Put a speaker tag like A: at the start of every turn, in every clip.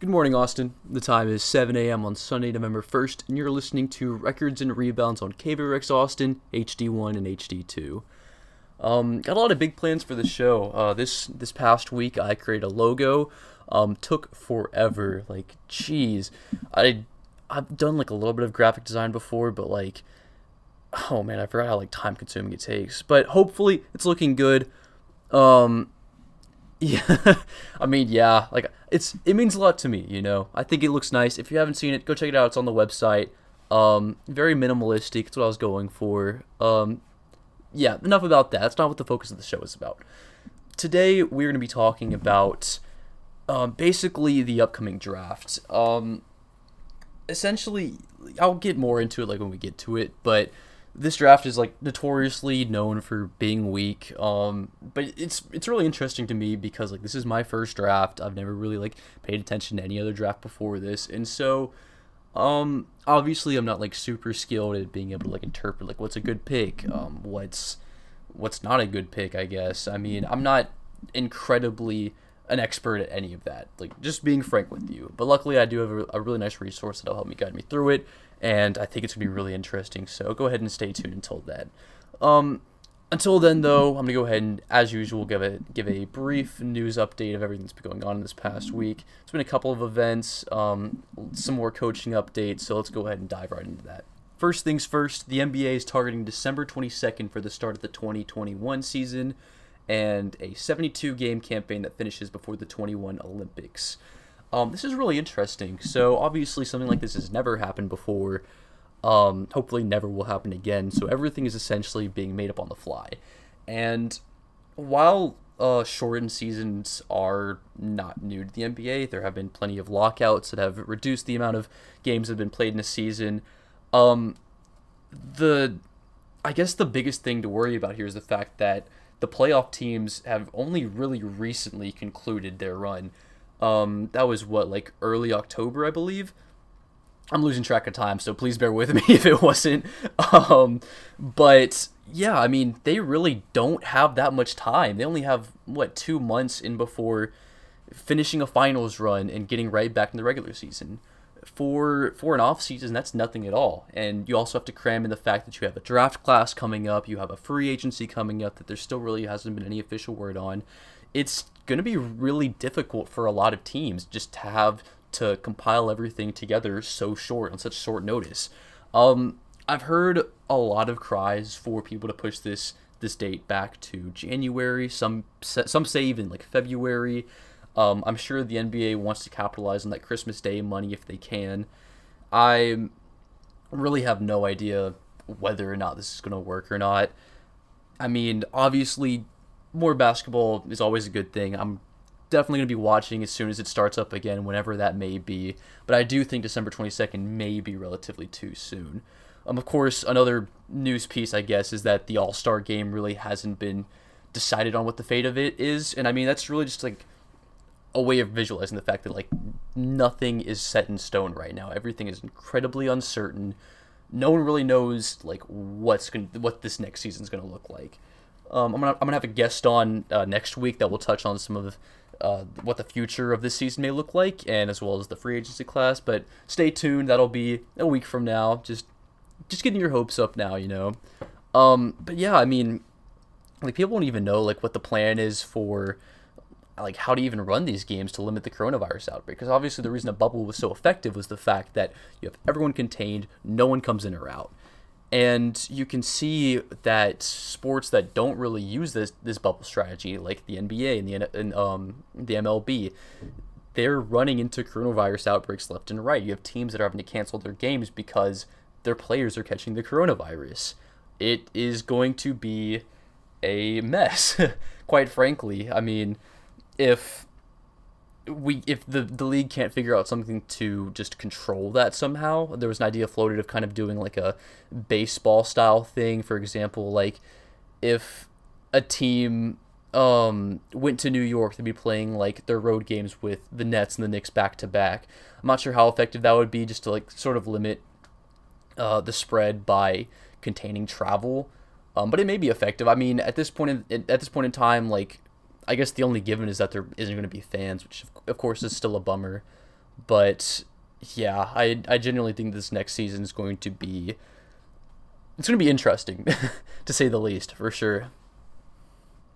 A: Good morning, Austin. The time is 7 a.m. on Sunday, November 1st, and you're listening to Records and Rebounds on KVRX Austin, HD1 and HD2. Um, got a lot of big plans for the show. Uh, this this past week, I created a logo. Um, took forever. Like, jeez, I I've done like a little bit of graphic design before, but like, oh man, I forgot how like time consuming it takes. But hopefully, it's looking good. Um, yeah, I mean, yeah, like it's it means a lot to me, you know. I think it looks nice. If you haven't seen it, go check it out. It's on the website. Um, very minimalistic. It's what I was going for. Um, yeah, enough about that. That's not what the focus of the show is about. Today we're going to be talking about um, basically the upcoming draft. Um, essentially, I'll get more into it like when we get to it, but this draft is like notoriously known for being weak. Um, but it's it's really interesting to me because like this is my first draft. I've never really like paid attention to any other draft before this, and so um, obviously I'm not like super skilled at being able to like interpret like what's a good pick, um, what's what's not a good pick. I guess. I mean, I'm not incredibly an expert at any of that. Like just being frank with you. But luckily, I do have a, a really nice resource that'll help me guide me through it and I think it's gonna be really interesting. So go ahead and stay tuned until then. Um, until then, though, I'm gonna go ahead and, as usual, give a give a brief news update of everything that's been going on in this past week. It's been a couple of events, um, some more coaching updates. So let's go ahead and dive right into that. First things first, the NBA is targeting December 22nd for the start of the 2021 season, and a 72 game campaign that finishes before the 21 Olympics. Um, this is really interesting. So obviously something like this has never happened before. Um, hopefully never will happen again. So everything is essentially being made up on the fly. And while uh, shortened seasons are not new to the NBA, there have been plenty of lockouts that have reduced the amount of games that have been played in a season. Um, the I guess the biggest thing to worry about here is the fact that the playoff teams have only really recently concluded their run. Um, that was what like early October, I believe. I'm losing track of time, so please bear with me if it wasn't. Um, but yeah, I mean, they really don't have that much time. They only have what two months in before finishing a finals run and getting right back in the regular season. For for an off season, that's nothing at all. And you also have to cram in the fact that you have a draft class coming up, you have a free agency coming up that there still really hasn't been any official word on. It's going to be really difficult for a lot of teams just to have to compile everything together so short on such short notice. Um, I've heard a lot of cries for people to push this this date back to January. Some some say even like February. Um, I'm sure the NBA wants to capitalize on that Christmas Day money if they can. I really have no idea whether or not this is going to work or not. I mean, obviously, more basketball is always a good thing. I'm definitely going to be watching as soon as it starts up again, whenever that may be. But I do think December 22nd may be relatively too soon. Um, of course, another news piece, I guess, is that the All Star game really hasn't been decided on what the fate of it is. And I mean, that's really just like a way of visualizing the fact that like nothing is set in stone right now. Everything is incredibly uncertain. No one really knows like what's going to what this next season's going to look like. Um, I'm gonna I'm gonna have a guest on uh, next week that will touch on some of uh, what the future of this season may look like, and as well as the free agency class. But stay tuned; that'll be a week from now. Just just getting your hopes up now, you know. Um, but yeah, I mean, like people don't even know like what the plan is for like how to even run these games to limit the coronavirus outbreak because obviously the reason a bubble was so effective was the fact that you have everyone contained no one comes in or out and you can see that sports that don't really use this this bubble strategy, like the NBA and the and, um, the MLB, they're running into coronavirus outbreaks left and right. You have teams that are having to cancel their games because their players are catching the coronavirus. It is going to be a mess, quite frankly. I mean, if we if the the league can't figure out something to just control that somehow there was an idea floated of kind of doing like a baseball style thing. For example like if a team um went to New York to be playing like their road games with the Nets and the Knicks back to back. I'm not sure how effective that would be just to like sort of limit uh, the spread by containing travel um, but it may be effective. I mean at this point in, at this point in time like I guess the only given is that there isn't going to be fans, which of course is still a bummer. But yeah, I I genuinely think this next season is going to be it's going to be interesting to say the least, for sure.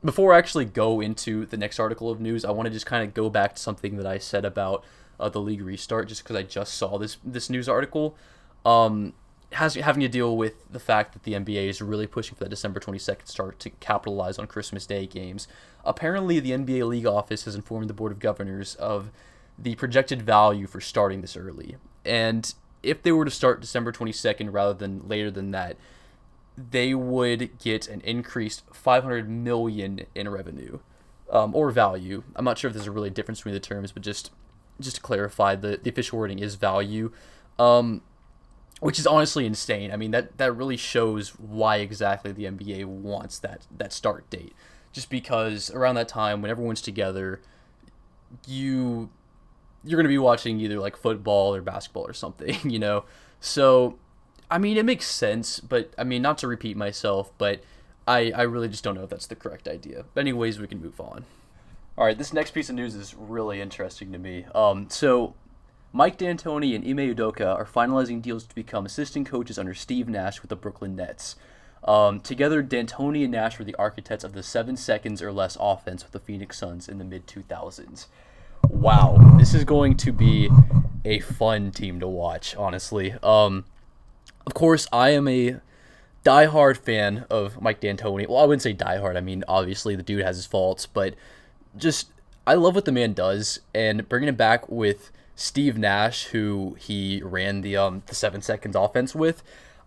A: Before I actually go into the next article of news, I want to just kind of go back to something that I said about uh, the league restart, just because I just saw this this news article. Um, has having to deal with the fact that the NBA is really pushing for that December 22nd start to capitalize on Christmas Day games. Apparently, the NBA league office has informed the board of governors of the projected value for starting this early. And if they were to start December 22nd rather than later than that, they would get an increased 500 million in revenue um, or value. I'm not sure if there's a really difference between the terms, but just just to clarify, the, the official wording is value. Um, which is honestly insane. I mean that that really shows why exactly the NBA wants that that start date. Just because around that time when everyone's together, you you're going to be watching either like football or basketball or something, you know. So I mean it makes sense, but I mean not to repeat myself, but I I really just don't know if that's the correct idea. But anyways, we can move on. All right, this next piece of news is really interesting to me. Um so Mike D'Antoni and Ime Udoka are finalizing deals to become assistant coaches under Steve Nash with the Brooklyn Nets. Um, together, D'Antoni and Nash were the architects of the seven seconds or less offense with the Phoenix Suns in the mid 2000s. Wow, this is going to be a fun team to watch, honestly. Um, of course, I am a diehard fan of Mike D'Antoni. Well, I wouldn't say diehard. I mean, obviously, the dude has his faults, but just I love what the man does, and bringing it back with Steve Nash, who he ran the um the seven seconds offense with,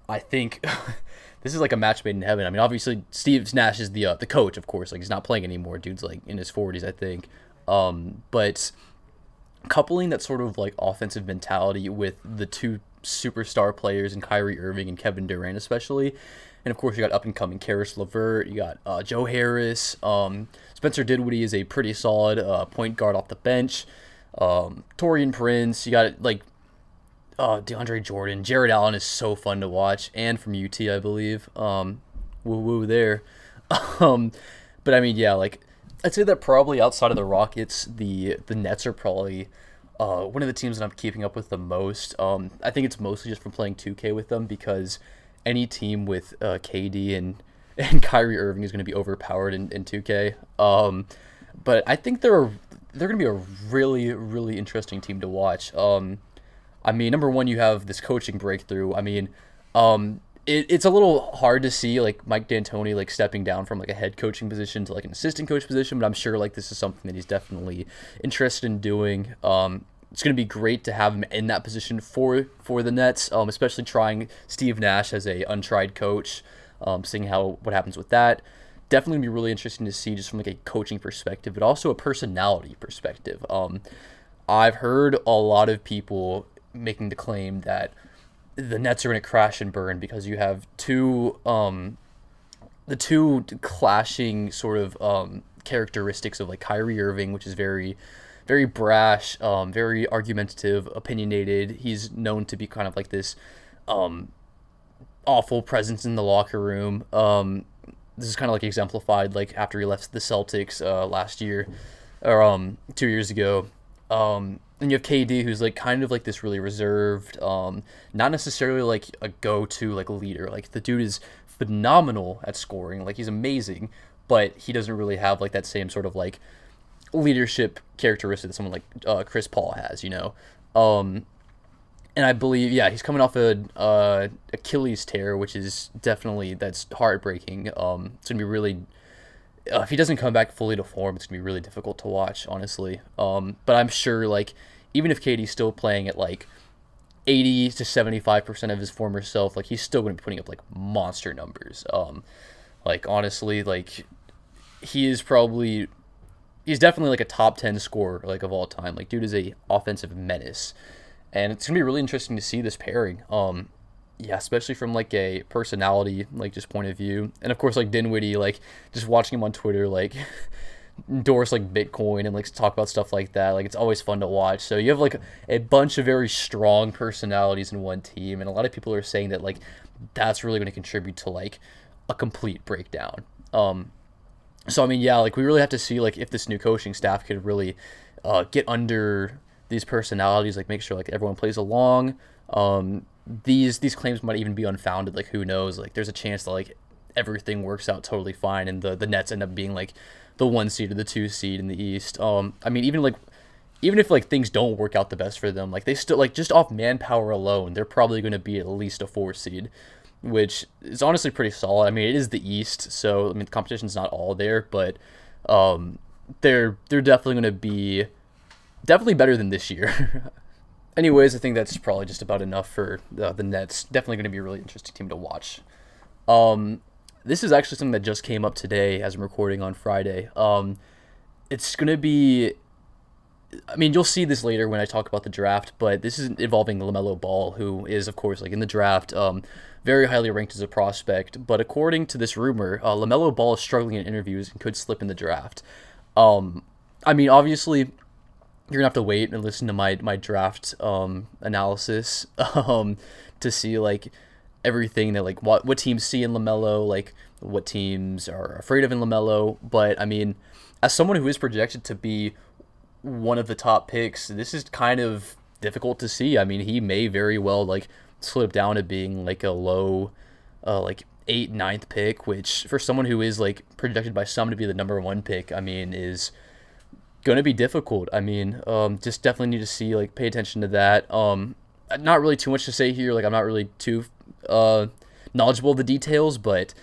A: I think this is like a match made in heaven. I mean, obviously Steve Nash is the uh, the coach, of course. Like he's not playing anymore. Dude's like in his forties, I think. Um, but coupling that sort of like offensive mentality with the two superstar players and Kyrie Irving and Kevin Durant, especially. And of course, you got up and coming Caris LeVert. You got uh, Joe Harris. Um, Spencer Dinwiddie is a pretty solid uh, point guard off the bench um, Taurean Prince. You got like uh, DeAndre Jordan. Jarrett Allen is so fun to watch, and from UT, I believe. Um, woo woo there. um, but I mean, yeah, like I'd say that probably outside of the Rockets, the the Nets are probably uh, one of the teams that I'm keeping up with the most. Um, I think it's mostly just from playing 2K with them because any team with uh, KD and and Kyrie Irving is going to be overpowered in, in 2K. Um, but I think they're they're going to be a really, really interesting team to watch. Um, I mean, number one, you have this coaching breakthrough. I mean, um, it, it's a little hard to see like Mike D'Antoni like stepping down from like a head coaching position to like an assistant coach position, but I'm sure like this is something that he's definitely interested in doing. Um, it's going to be great to have him in that position for for the Nets, um, especially trying Steve Nash as a untried coach, um, seeing how what happens with that definitely gonna be really interesting to see just from like a coaching perspective, but also a personality perspective. Um, I've heard a lot of people making the claim that the Nets are to crash and burn because you have two um, the two clashing sort of um, characteristics of like Kyrie Irving, which is very very brash, um, very argumentative, opinionated. He's known to be kind of like this um, awful presence in the locker room. Um, this is kind of like exemplified like after he left the Celtics uh, last year or um two years ago. Um, and you have KD who's like kind of like this really reserved, um, not necessarily like a go-to like leader. Like the dude is phenomenal at scoring, like he's amazing, but he doesn't really have like that same sort of like leadership characteristic that someone like uh, Chris Paul has, you know. Um, and I believe, yeah, he's coming off a uh, Achilles tear, which is definitely that's heartbreaking. Um, it's gonna be really, uh, if he doesn't come back fully to form, it's gonna be really difficult to watch, honestly. Um, but I'm sure, like, even if KD's still playing at like 80 to 75 percent of his former self, like he's still gonna be putting up like monster numbers. Um, like honestly, like he is probably, he's definitely like a top 10 scorer like of all time. Like, dude is a offensive menace and it's gonna be really interesting to see this pairing. Um, yeah, especially from like a personality like just point of view, and of course like Dinwiddie, like just watching him on Twitter, like endorse like Bitcoin and like talk about stuff like that. Like it's always fun to watch. So you have like a bunch of very strong personalities in one team, and a lot of people are saying that like that's really going to contribute to like a complete breakdown. Um, so I mean, yeah, like we really have to see like if this new coaching staff could really uh, get under these personalities, like make sure like everyone plays along. Um, these these claims might even be unfounded. Like who knows? Like there's a chance that like everything works out totally fine, and the the Nets end up being like the one seed or the two seed in the East. Um, I mean even like even if like things don't work out the best for them, like they still like just off manpower alone, they're probably going to be at least a four seed, which is honestly pretty solid. I mean, it is the East, so I mean the competition's not all there, but um, they're they're definitely going to be definitely better than this year. Anyways, I think that's probably just about enough for uh, the Nets. Definitely going to be a really interesting team to watch. Um, this is actually something that just came up today as I'm recording on Friday. Um, it's going to be. I mean, you'll see this later when I talk about the draft, but this is involving LaMelo Ball, who is, of course, like in the draft, um, very highly ranked as a prospect. But according to this rumor, uh, LaMelo Ball is struggling in interviews and could slip in the draft. Um, I mean, obviously, you're gonna have to wait and listen to my my draft um, analysis um, to see like everything that like what what teams see in Lamelo, like what teams are afraid of in Lamelo. But I mean, as someone who is projected to be one of the top picks, this is kind of difficult to see. I mean, he may very well like slip down to being like a low, uh, like eight ninth pick, which for someone who is like projected by some to be the number one pick, I mean, is going to be difficult. I mean, um, just definitely need to see like pay attention to that. Um, not really too much to say here. Like I'm not really too uh, knowledgeable of the details, but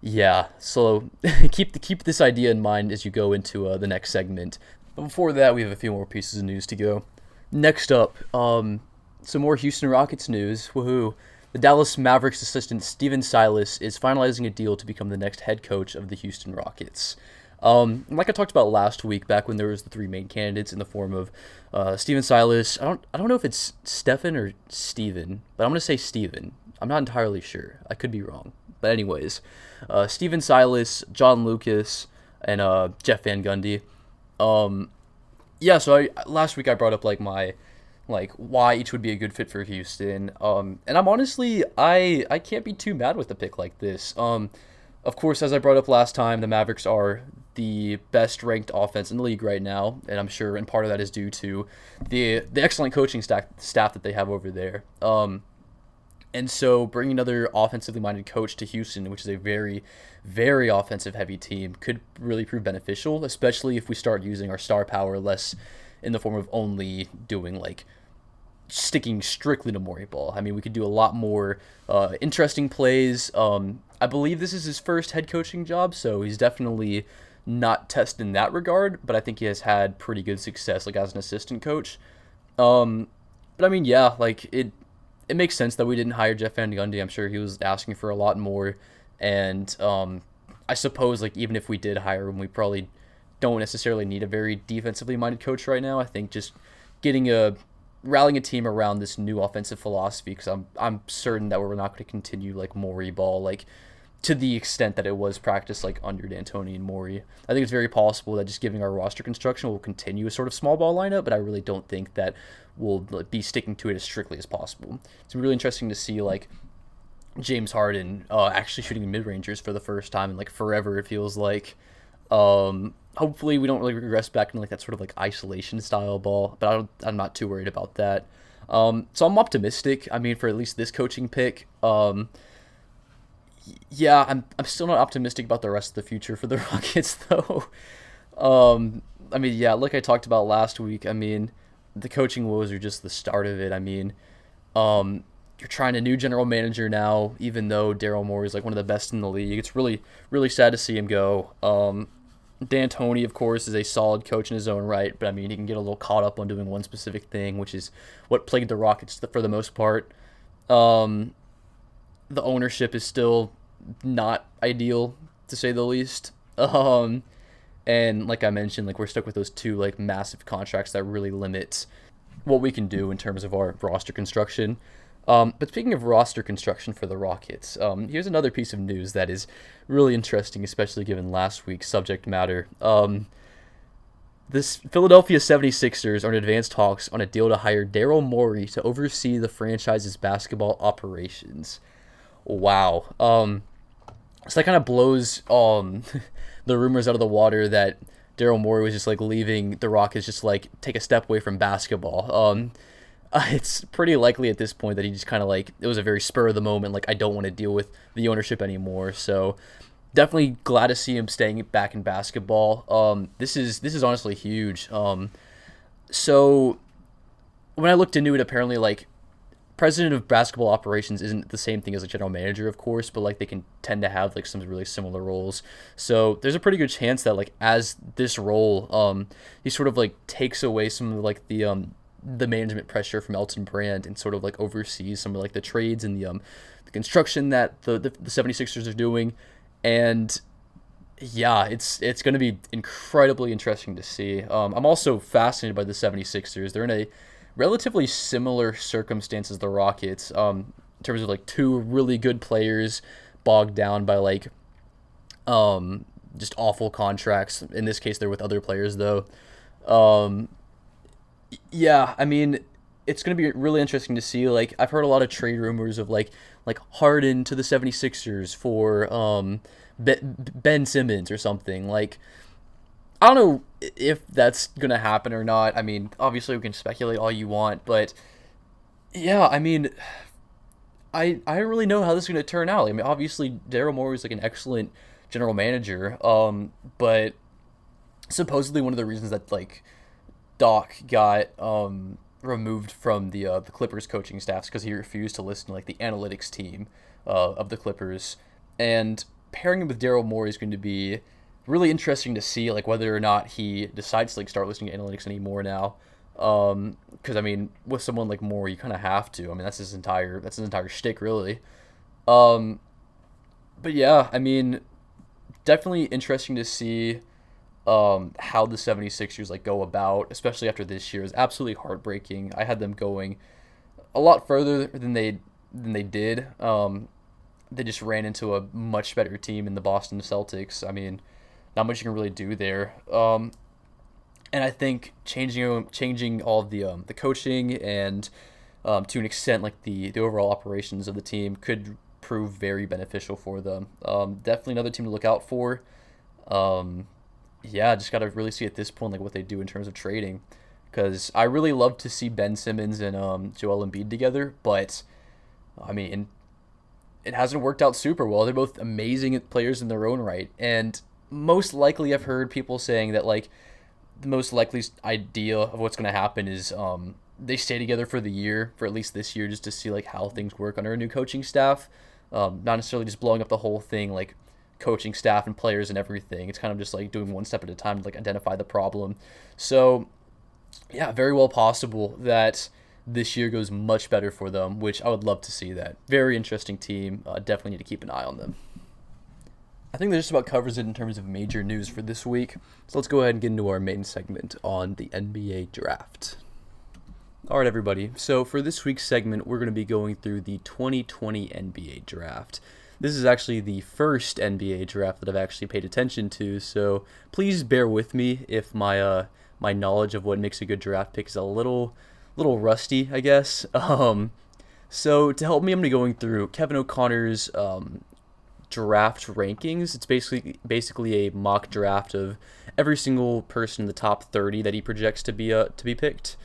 A: yeah. So keep the, keep this idea in mind as you go into uh, the next segment. But before that, we have a few more pieces of news to go. Next up, um, some more Houston Rockets news. Woohoo! The Dallas Mavericks assistant Stephen Silas is finalizing a deal to become the next head coach of the Houston Rockets. Um, like I talked about last week, back when there was the three main candidates in the form of uh, Stephen Silas. I don't I don't know if it's Stefan or Steven, but I'm gonna say Steven. I'm not entirely sure. I could be wrong. But anyways, uh, Stephen Silas, John Lucas, and uh, Jeff Van Gundy. Um, yeah. So I, last week I brought up like my like why each would be a good fit for Houston. Um, and I'm honestly I I can't be too mad with a pick like this. Um, of course, as I brought up last time, the Mavericks are the best ranked offense in the league right now, and I'm sure, and part of that is due to the the excellent coaching staff staff that they have over there. Um, and so bringing another offensively minded coach to Houston, which is a very, very offensive heavy team, could really prove beneficial, especially if we start using our star power less in the form of only doing like sticking strictly to Morey ball. I mean, we could do a lot more uh, interesting plays. Um, I believe this is his first head coaching job, so he's definitely not tested in that regard, but I think he has had pretty good success like as an assistant coach. Um, but I mean, yeah, like it it makes sense that we didn't hire Jeff Van Gundy. I'm sure he was asking for a lot more, and um, I suppose like even if we did hire him, we probably don't necessarily need a very defensively minded coach right now. I think just getting a rallying a team around this new offensive philosophy because I'm I'm certain that we're not going to continue like Morey ball like to the extent that it was practiced like under D'Antoni and Morey. I think it's very possible that just giving our roster construction will continue a sort of small ball lineup, but I really don't think that we'll be sticking to it as strictly as possible. It's really interesting to see like James Harden uh, actually shooting mid rangers for the first time in like forever. It feels like. Um, hopefully, we don't really regress back into like that sort of like isolation style ball, but I don't, I'm not too worried about that. Um, so I'm optimistic. I mean, for at least this coaching pick. Um, yeah, I'm I'm still not optimistic about the rest of the future for the Rockets though. um, I mean, yeah, like I talked about last week. I mean, the coaching woes are just the start of it. I mean, um, you're trying a new general manager now, even though Daryl Morey is like one of the best in the league. It's really really sad to see him go. Um, D'Antoni, of course, is a solid coach in his own right, but I mean, he can get a little caught up on doing one specific thing, which is what plagued the Rockets for the most part. Um, the ownership is still not ideal to say the least. Um, and like I mentioned, like we're stuck with those two like massive contracts that really limit what we can do in terms of our roster construction. Um, but speaking of roster construction for the Rockets, um, here's another piece of news that is really interesting, especially given last week's subject matter. Um, this Philadelphia 76ers are in advanced talks on a deal to hire Daryl Morey to oversee the franchise's basketball operations. Wow. Um, so that kind of blows um, the rumors out of the water that Daryl Morey was just like leaving the Rockets just like take a step away from basketball. Um, it's pretty likely at this point that he just kind of like it was a very spur of the moment. Like I don't want to deal with the ownership anymore. So definitely glad to see him staying back in basketball. Um, this is this is honestly huge. Um, so when I looked into it, apparently like president of basketball operations isn't the same thing as a general manager, of course, but like they can tend to have like some really similar roles. So there's a pretty good chance that like as this role, um, he sort of like takes away some of like the um the management pressure from Elton Brand and sort of like oversees some of like the trades and the um the construction that the the, the 76ers are doing and yeah, it's it's going to be incredibly interesting to see. Um, I'm also fascinated by the 76ers. They're in a relatively similar circumstances the Rockets um, in terms of like two really good players bogged down by like um, just awful contracts. In this case, they're with other players though. Um, yeah, I mean, it's going to be really interesting to see. Like, I've heard a lot of trade rumors of like like Harden to the 76ers for um, Ben Simmons or something. Like, I don't know if that's to happen or not. I mean, obviously, we can speculate all you want, but yeah, I mean, I I don't really know how this is to turn out. I mean, obviously, Daryl Morey is like an excellent general manager, um, but supposedly one of the reasons that like Doc got um, removed from the uh, the Clippers coaching staffs because he refused to listen to like the analytics team uh, of the Clippers, and pairing him with Daryl Morey is going to be really interesting to see like whether or not he decides to like start listening to analytics anymore now. Because um, I mean, with someone like Morey, you kind of have to. I mean, that's his entire that's his entire shtick, really. Um, but yeah, I mean, definitely interesting to see um, how the 76ers like go about, especially after this year, is absolutely heartbreaking. I had them going a lot further than they than they did. Um, they just ran into a much better team in the Boston Celtics. I mean, not much you can really do there. Um, and I think changing changing all the um, the coaching and um, to an extent like the the overall operations of the team could prove very beneficial for them. Um, definitely another team to look out for. Um, yeah, just got to really see at this point like what they do in terms of trading, because I really love to see Ben Simmons and um, Joel Embiid together, but I mean, it hasn't worked out super well. They're both amazing players in their own right, and most likely I've heard people saying that like the most likely idea of what's going to happen is um, they stay together for the year, for at least this year, just to see like how things work under a new coaching staff. Um, not necessarily just blowing up the whole thing like coaching staff and players and everything. It's kind of just like doing one step at a time to like identify the problem. So, yeah, very well possible that this year goes much better for them, which I would love to see that. Very interesting team. Uh, definitely need to keep an eye on them. I think that just about covers it in terms of major news for this week. So let's go ahead and get into our main segment on the NBA draft. All right, everybody. So for this week's segment, we're going to be going through the 2020 NBA draft. This is actually the first NBA draft that I've actually paid attention to, so please bear with me if my uh, my knowledge of what makes a good draft pick is a little little rusty, I guess. Um, so to help me, I'm gonna be going through Kevin O'Connor's um, draft rankings. It's basically basically a mock draft of every single person in the top 30 that he projects to be uh, to be picked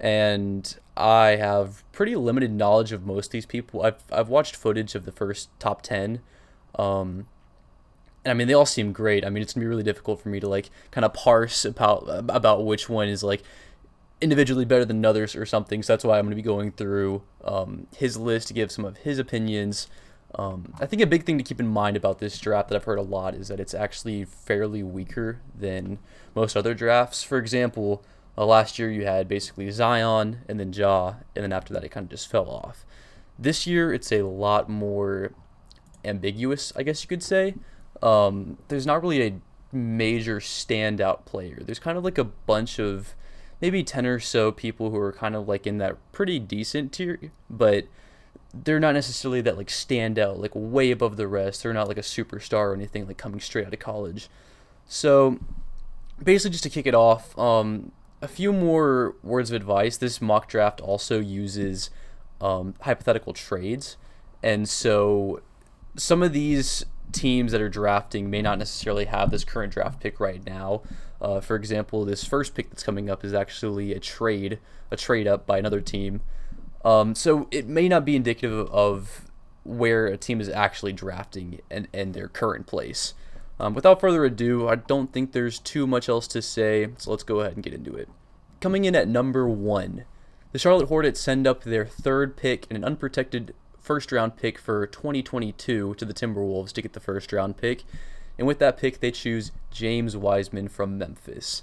A: and I have pretty limited knowledge of most of these people. I've I've watched footage of the first top ten, um, and I mean they all seem great. I mean it's gonna be really difficult for me to like kind of parse about about which one is like individually better than others or something. So that's why I'm gonna be going through um, his list to give some of his opinions. Um, I think a big thing to keep in mind about this draft that I've heard a lot is that it's actually fairly weaker than most other drafts. For example, uh, last year you had basically Zion and then Ja, and then after that it kind of just fell off. This year it's a lot more ambiguous, I guess you could say. Um, there's not really a major standout player. There's kind of like a bunch of maybe 10 or so people who are kind of like in that pretty decent tier, but they're not necessarily that like stand out like way above the rest. They're not like a superstar or anything like coming straight out of college. So basically just to kick it off, um, a few more words of advice. This mock draft also uses um, hypothetical trades, and so some of these teams that are drafting may not necessarily have this current draft pick right now. Uh, for example, this first pick that's coming up is actually a trade, a trade up by another team. Um, so it may not be indicative of where a team is actually drafting and, and their current place. Um, without further ado, I don't think there's too much else to say, so let's go ahead and get into it. Coming in at number one, the Charlotte Hornets send up their third pick and an unprotected first round pick for 2022 to the Timberwolves to get the first round pick. And with that pick, they choose James Wiseman from Memphis.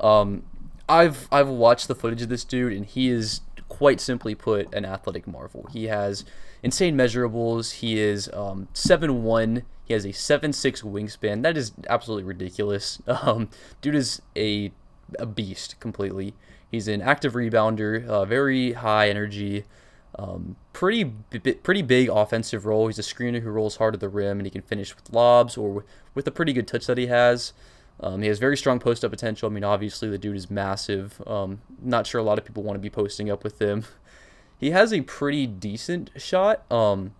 A: Um, I've I've watched the footage of this dude, and he is quite simply put an athletic marvel. He has insane measurables. He is um, seven one. He has a seven six wingspan. That is absolutely ridiculous. Um, dude is a a beast completely. He's an active rebounder, uh, very high energy, um, pretty pretty big offensive role. He's a screener who rolls hard at the rim, and he can finish with lobs or with a pretty good touch that he has. Um, he has very strong post up potential. I mean, obviously the dude is massive. Um, not sure a lot of people want to be posting up with him. He has a pretty decent shot. Um,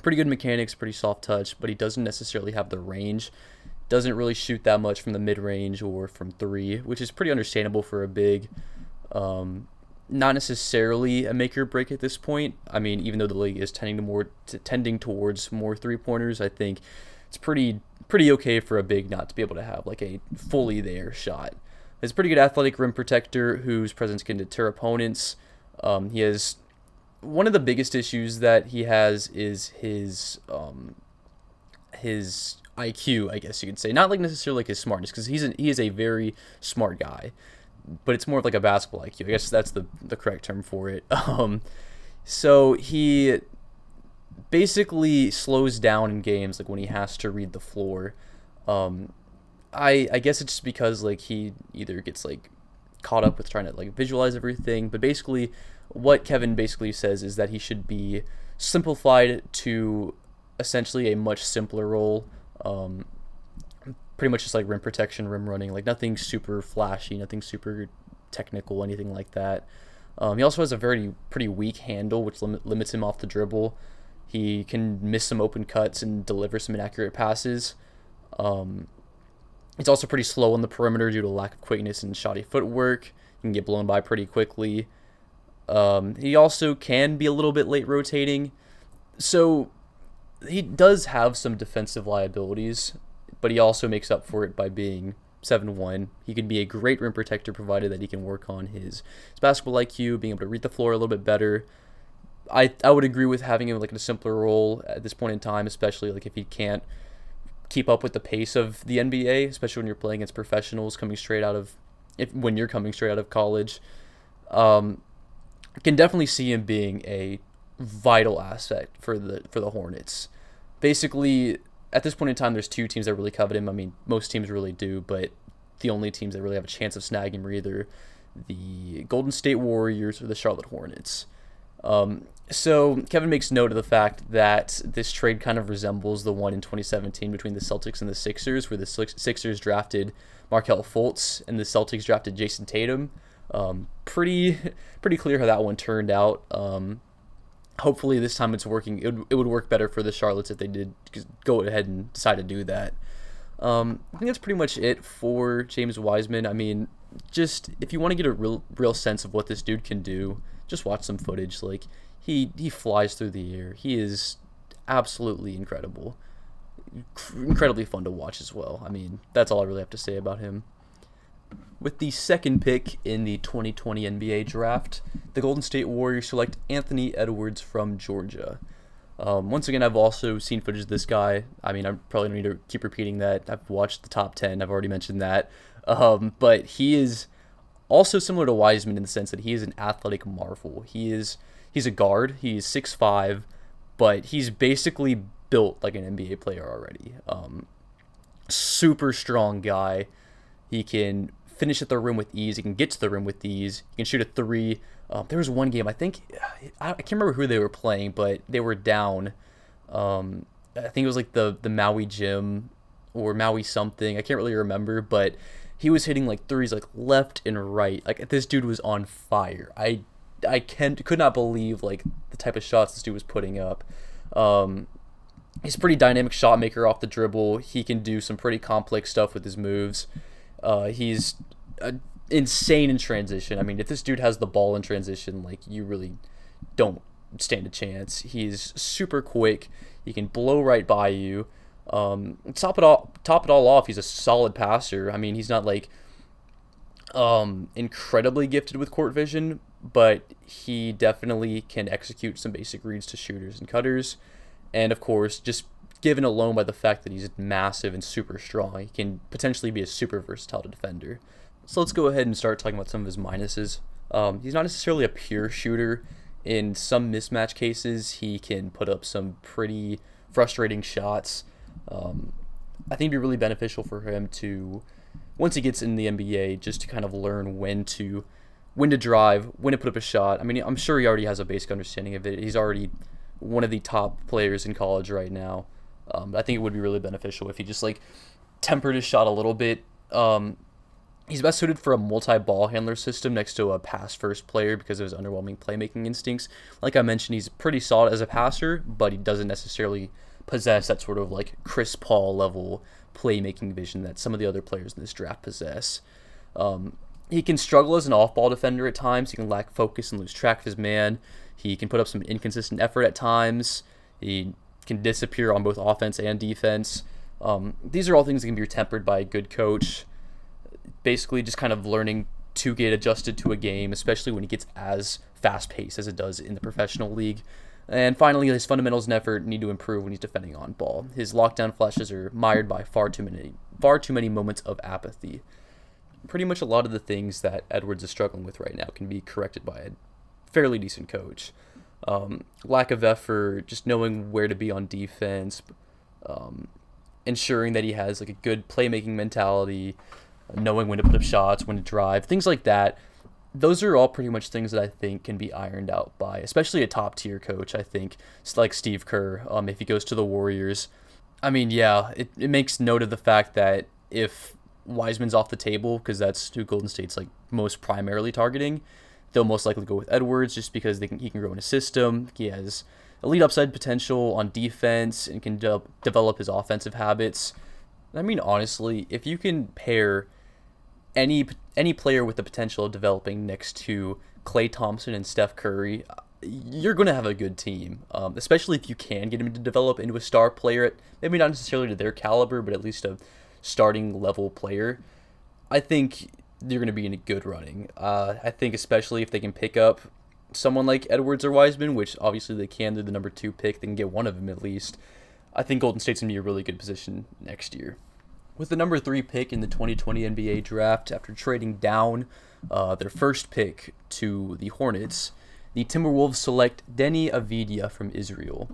A: pretty good mechanics, pretty soft touch, but he doesn't necessarily have the range. Doesn't really shoot that much from the mid range or from three, which is pretty understandable for a big. Um, not necessarily a make or break at this point. I mean, even though the league is tending to more to tending towards more three pointers, I think it's pretty pretty okay for a big not to be able to have like a fully there shot. He's a pretty good athletic rim protector whose presence can deter opponents. Um, he has one of the biggest issues that he has is his um, his IQ, I guess you could say. Not like necessarily like his smartness, because he's an, he is a very smart guy but it's more of like a basketball IQ. I guess that's the the correct term for it. Um, so he basically slows down in games like when he has to read the floor. Um, I I guess it's just because like he either gets like caught up with trying to like visualize everything, but basically what Kevin basically says is that he should be simplified to essentially a much simpler role. Um, pretty much just like rim protection, rim running, like nothing super flashy, nothing super technical, anything like that. Um, he also has a very pretty weak handle, which lim- limits him off the dribble. He can miss some open cuts and deliver some inaccurate passes. Um, he's also pretty slow on the perimeter due to lack of quickness and shoddy footwork. He can get blown by pretty quickly. Um, he also can be a little bit late rotating. So he does have some defensive liabilities but he also makes up for it by being 7-1. He can be a great rim protector provided that he can work on his, his basketball IQ, being able to read the floor a little bit better. I, I would agree with having him like in a simpler role at this point in time, especially like if he can't keep up with the pace of the NBA, especially when you're playing against professionals coming straight out of if when you're coming straight out of college. Um, can definitely see him being a vital aspect for the for the Hornets. Basically, at this point in time, there's two teams that really covet him. I mean, most teams really do, but the only teams that really have a chance of snagging him are either the Golden State Warriors or the Charlotte Hornets. Um, so Kevin makes note of the fact that this trade kind of resembles the one in 2017 between the Celtics and the Sixers, where the Sixers drafted Markelle Fultz and the Celtics drafted Jayson Tatum. Um, pretty pretty clear how that one turned out. Um, hopefully this time it's working. It would, it would work better for the Charlottes if they did go ahead and decide to do that. Um, I think that's pretty much it for James Wiseman. I mean, just if you want to get a real real sense of what this dude can do, just watch some footage. Like he he flies through the air. He is absolutely incredible. Incredibly fun to watch as well. I mean, that's all I really have to say about him. With the second pick in the 2020 NBA draft, the Golden State Warriors select Anthony Edwards from Georgia. Um, once again, I've also seen footage of this guy. I mean, I probably to keep repeating that. I've watched the top 10, I've already mentioned that. Um, but he is also similar to Wiseman in the sense that he is an athletic marvel. He is he's a guard. He's 6'5", but he's basically built like an NBA player already. Um, super strong guy. He can finish at the rim with ease. He can get to the rim with ease. He can shoot a three. Um, there was one game I think I, can't remember who they were playing, but they were down. Um, I think it was like the the Maui gym or Maui something. I can't really remember, but he was hitting like threes like left and right. Like this dude was on fire. I I can't could not believe like the type of shots this dude was putting up. Um, he's a pretty dynamic shot maker off the dribble. He can do some pretty complex stuff with his moves. Uh, he's uh, insane in transition. I mean, if this dude has the ball in transition, like you really don't stand a chance. He's super quick. He can blow right by you. Um, top it all, top it all off. He's a solid passer. I mean, he's not like um, incredibly gifted with court vision, but he definitely can execute some basic reads to shooters and cutters. And of course, just given alone by the fact that he's massive and super strong, he can potentially be a super versatile defender. So let's go ahead and start talking about some of his minuses. Um, he's not necessarily a pure shooter. In some mismatch cases, he can put up some pretty frustrating shots. Um, I think it'd be really beneficial for him to, once he gets in the NBA, just to kind of learn when to, when to drive, when to put up a shot. I mean, I'm sure he already has a basic understanding of it. He's already one of the top players in college right now. Um, I think it would be really beneficial if he just like tempered his shot a little bit. Um, he's best suited for a multi-ball handler system next to a pass-first player because of his underwhelming playmaking instincts. Like I mentioned, he's pretty solid as a passer, but he doesn't necessarily possess that sort of like Chris Paul level playmaking vision that some of the other players in this draft possess. Um, he can struggle as an off-ball defender at times. He can lack focus and lose track of his man. He can put up some inconsistent effort at times. He can disappear on both offense and defense. Um, these are all things that can be tempered by a good coach. Basically, just kind of learning to get adjusted to a game, especially when it gets as fast paced as it does in the professional league. And finally, his fundamentals and effort need to improve when he's defending on ball. His lockdown flashes are mired by far too many, far too many moments of apathy. Pretty much a lot of the things that Edwards is struggling with right now can be corrected by a fairly decent coach. Um, lack of effort, just knowing where to be on defense, um, ensuring that he has like a good playmaking mentality, knowing when to put up shots, when to drive, things like that. Those are all pretty much things that I think can be ironed out by, especially a top tier coach. I think like Steve Kerr. Um, if he goes to the Warriors, I mean, yeah, it, it makes note of the fact that if Wiseman's off the table, because that's who Golden State's like most primarily targeting, they'll most likely go with Edwards just because they can, he can grow in a system. He has elite upside potential on defense and can de- develop his offensive habits. I mean, honestly, if you can pair any any player with the potential of developing next to Klay Thompson and Steph Curry, you're going to have a good team. Um, especially if you can get him to develop into a star player, at, maybe not necessarily to their caliber, but at least a starting level player. I think you're going to be in a good running. Uh, I think especially if they can pick up someone like Edwards or Wiseman, which obviously they can. They're the number two pick. They can get one of them at least. I think Golden State's going to be a really good position next year. With the number three pick in the 2020 NBA draft, after trading down uh, their first pick to the Hornets, the Timberwolves select Deni Avdija from Israel.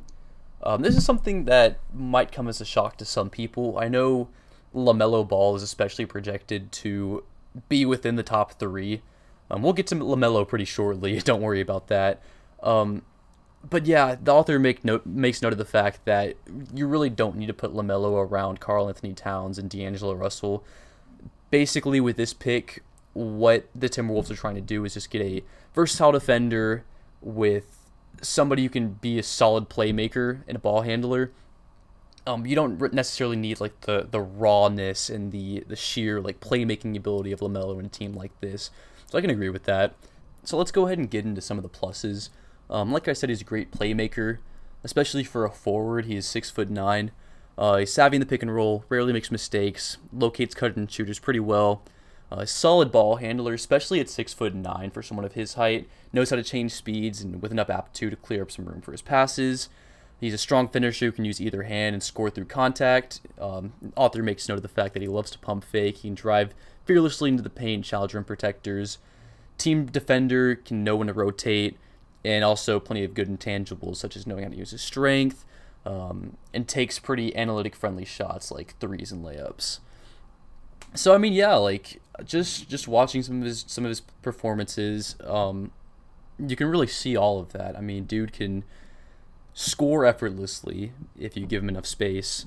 A: Um, this is something that might come as a shock to some people. I know LaMelo Ball is especially projected to be within the top three. Um, we'll get to Lamelo pretty shortly. Don't worry about that. Um, but yeah, the author make note makes note of the fact that you really don't need to put Lamelo around Karl-Anthony Towns and D'Angelo Russell. Basically, with this pick, what the Timberwolves are trying to do is just get a versatile defender with somebody who can be a solid playmaker and a ball handler um, you don't necessarily need like the the rawness and the the sheer like playmaking ability of Lamelo in a team like this. So I can agree with that. So let's go ahead and get into some of the pluses. Um, like I said, he's a great playmaker, especially for a forward. He is six foot nine. Uh, he's savvy in the pick and roll, rarely makes mistakes, locates cut and shooters pretty well. Uh, solid ball handler, especially at six foot nine for someone of his height. Knows how to change speeds and with enough aptitude to clear up some room for his passes. He's a strong finisher who can use either hand and score through contact. Um, author makes note of the fact that he loves to pump fake. He can drive fearlessly into the paint, challenge rim protectors. Team defender can know when to rotate, and also plenty of good intangibles such as knowing how to use his strength, um, and takes pretty analytic friendly shots like threes and layups. So I mean, yeah, like just just watching some of his some of his performances, um, you can really see all of that. I mean, dude can score effortlessly if you give him enough space.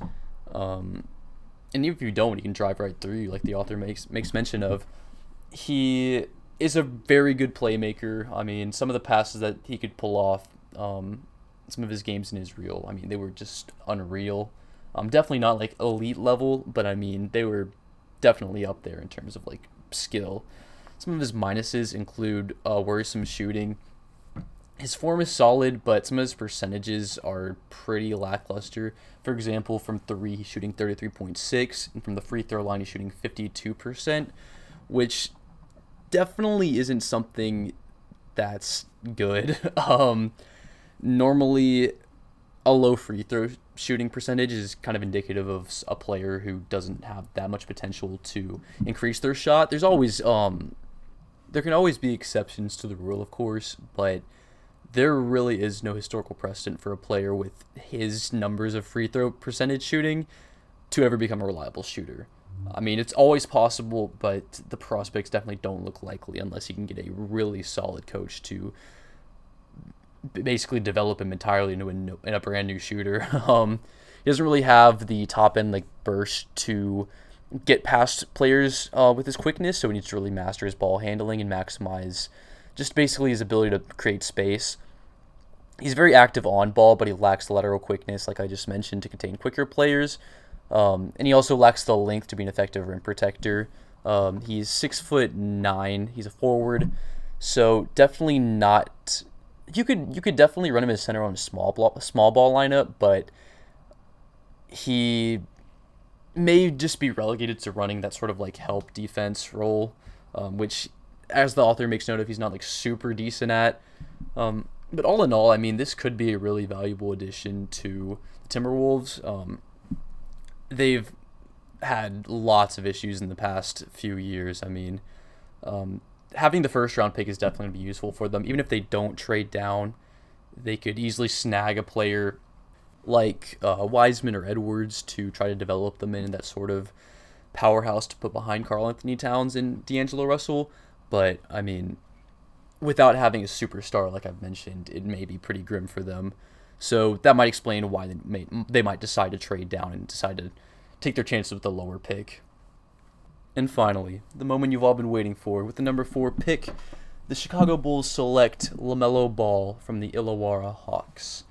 A: Um, and even if you don't, he can drive right through you, like the author makes makes mention of. He is a very good playmaker. I mean, some of the passes that he could pull off, um, some of his games in Israel. I mean, they were just unreal. Um, definitely not like elite level, but I mean, they were definitely up there in terms of like skill. Some of his minuses include uh, worrisome shooting. His form is solid, but some of his percentages are pretty lackluster. For example, from three, he's shooting 33.6, and from the free throw line, he's shooting 52%, which definitely isn't something that's good. um, normally, a low free throw shooting percentage is kind of indicative of a player who doesn't have that much potential to increase their shot. There's always um there can always be exceptions to the rule, of course, but there really is no historical precedent for a player with his numbers of free throw percentage shooting to ever become a reliable shooter. I mean, it's always possible, but the prospects definitely don't look likely unless he can get a really solid coach to basically develop him entirely into a, a brand new shooter. Um, he doesn't really have the top end like burst to get past players uh, with his quickness, so he needs to really master his ball handling and maximize just basically his ability to create space. He's very active on ball, but he lacks lateral quickness, like I just mentioned, to contain quicker players. Um, and he also lacks the length to be an effective rim protector. Um, he's six foot nine. He's a forward, so definitely not you could you could definitely run him as center on a small ball, small ball lineup, but he may just be relegated to running that sort of like help defense role, um, which, as the author makes note of, he's not like super decent at. Um, but all in all, I mean, this could be a really valuable addition to the Timberwolves. Um, they've had lots of issues in the past few years. I mean, um, having the first round pick is definitely going to be useful for them. Even if they don't trade down, they could easily snag a player like uh, Wiseman or Edwards to try to develop them in that sort of powerhouse to put behind Karl-Anthony Towns and D'Angelo Russell. But I mean, without having a superstar, like I've mentioned, it may be pretty grim for them. So that might explain why they may they might decide to trade down and decide to take their chances with the lower pick. And finally, the moment you've all been waiting for, with the number four pick, the Chicago Bulls select LaMelo Ball from the Illawarra Hawks.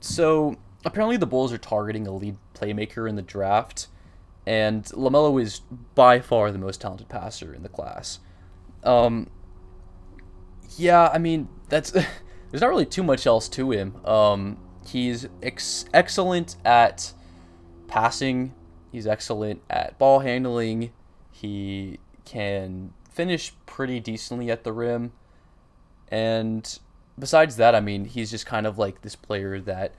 A: So, apparently, the Bulls are targeting a lead playmaker in the draft, and LaMelo is by far the most talented passer in the class. Um, yeah, I mean, that's. there's not really too much else to him. Um, he's ex- excellent at passing, he's excellent at ball handling he can finish pretty decently at the rim. And besides that, I mean, he's just kind of like this player that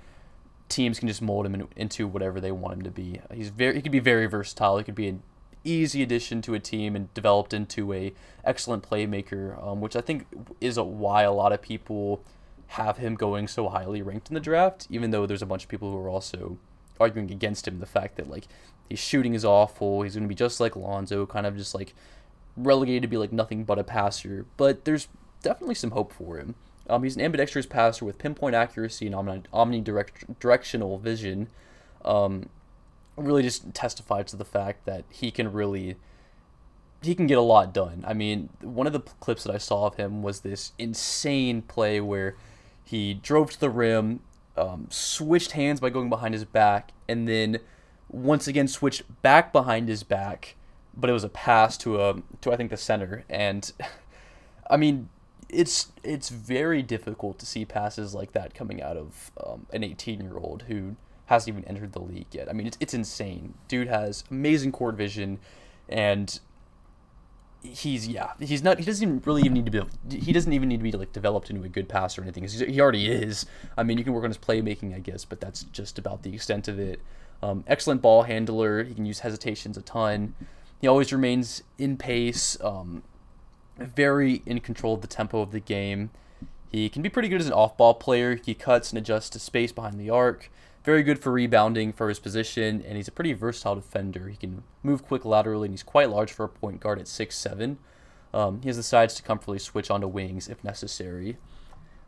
A: teams can just mold him in, into whatever they want him to be. He's very he could be very versatile. He could be an easy addition to a team and developed into a excellent playmaker, um, which I think is a, why a lot of people have him going so highly ranked in the draft. Even though there's a bunch of people who are also arguing against him, the fact that like his shooting is awful. He's going to be just like Lonzo, kind of just like relegated to be like nothing but a passer. But there's definitely some hope for him. Um, he's an ambidextrous passer with pinpoint accuracy and omni- omnidirectional vision. Um, really just testified to the fact that he can really he can get a lot done. I mean, one of the clips that I saw of him was this insane play where he drove to the rim, um, switched hands by going behind his back, and then once again switched back behind his back, but it was a pass to a to I think the center, and I mean it's it's very difficult to see passes like that coming out of um, an 18 year old who hasn't even entered the league yet. I mean it's it's insane. Dude has amazing court vision, and he's yeah he's not he doesn't even really even need to be he doesn't even need to be like developed into a good passer or anything he already is i mean you can work on his playmaking i guess but that's just about the extent of it um, excellent ball handler. He can use hesitations a ton. He always remains in pace, um, very in control of the tempo of the game. He can be pretty good as an off ball player. He cuts and adjusts to space behind the arc. Very good for rebounding for his position, and he's a pretty versatile defender. He can move quick laterally, and he's quite large for a point guard at 6'7. Um, he has the sides to comfortably switch onto wings if necessary.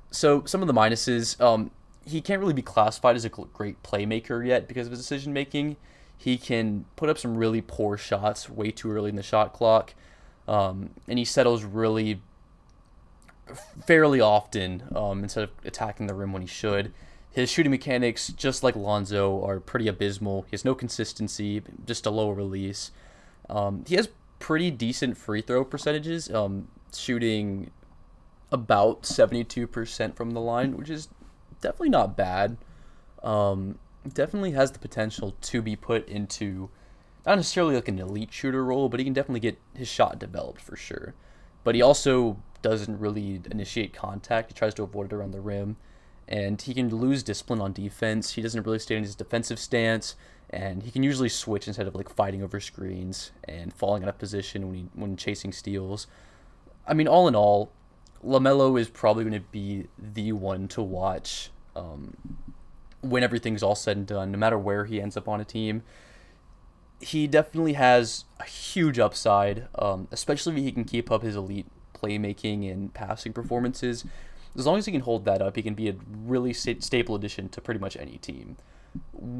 A: So, some of the minuses um, he can't really be classified as a great playmaker yet because of his decision making. He can put up some really poor shots way too early in the shot clock, um, and he settles really fairly often um, instead of attacking the rim when he should. His shooting mechanics, just like Lonzo, are pretty abysmal. He has no consistency, just a low release. Um, he has pretty decent free throw percentages, um, shooting about 72% from the line, which is definitely not bad. Um, definitely has the potential to be put into not necessarily like an elite shooter role, but he can definitely get his shot developed for sure. But he also doesn't really initiate contact. He tries to avoid it around the rim and he can lose discipline on defense. He doesn't really stay in his defensive stance, and he can usually switch instead of like fighting over screens and falling out of position when he when chasing steals. I mean, all in all, Lamelo is probably going to be the one to watch um, when everything's all said and done, no matter where he ends up on a team. He definitely has a huge upside, um, especially if he can keep up his elite playmaking and passing performances as long as he can hold that up, he can be a really sta- stable addition to pretty much any team.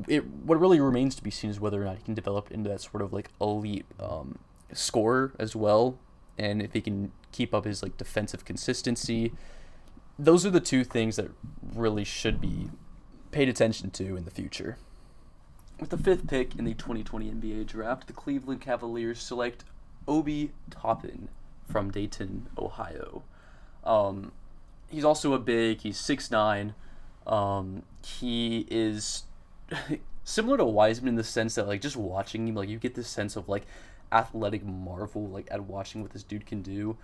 A: It what really remains to be seen is whether or not he can develop into that sort of like elite um, scorer as well, and if he can keep up his like defensive consistency. Those are the two things that really should be paid attention to in the future. With the fifth pick in the 2020 NBA draft, the Cleveland Cavaliers select Obi Toppin from Dayton, Ohio. Um, he's also a big. He's six nine. Um, he is similar to Wiseman in the sense that like just watching him, like you get this sense of like athletic marvel, like at watching what this dude can do.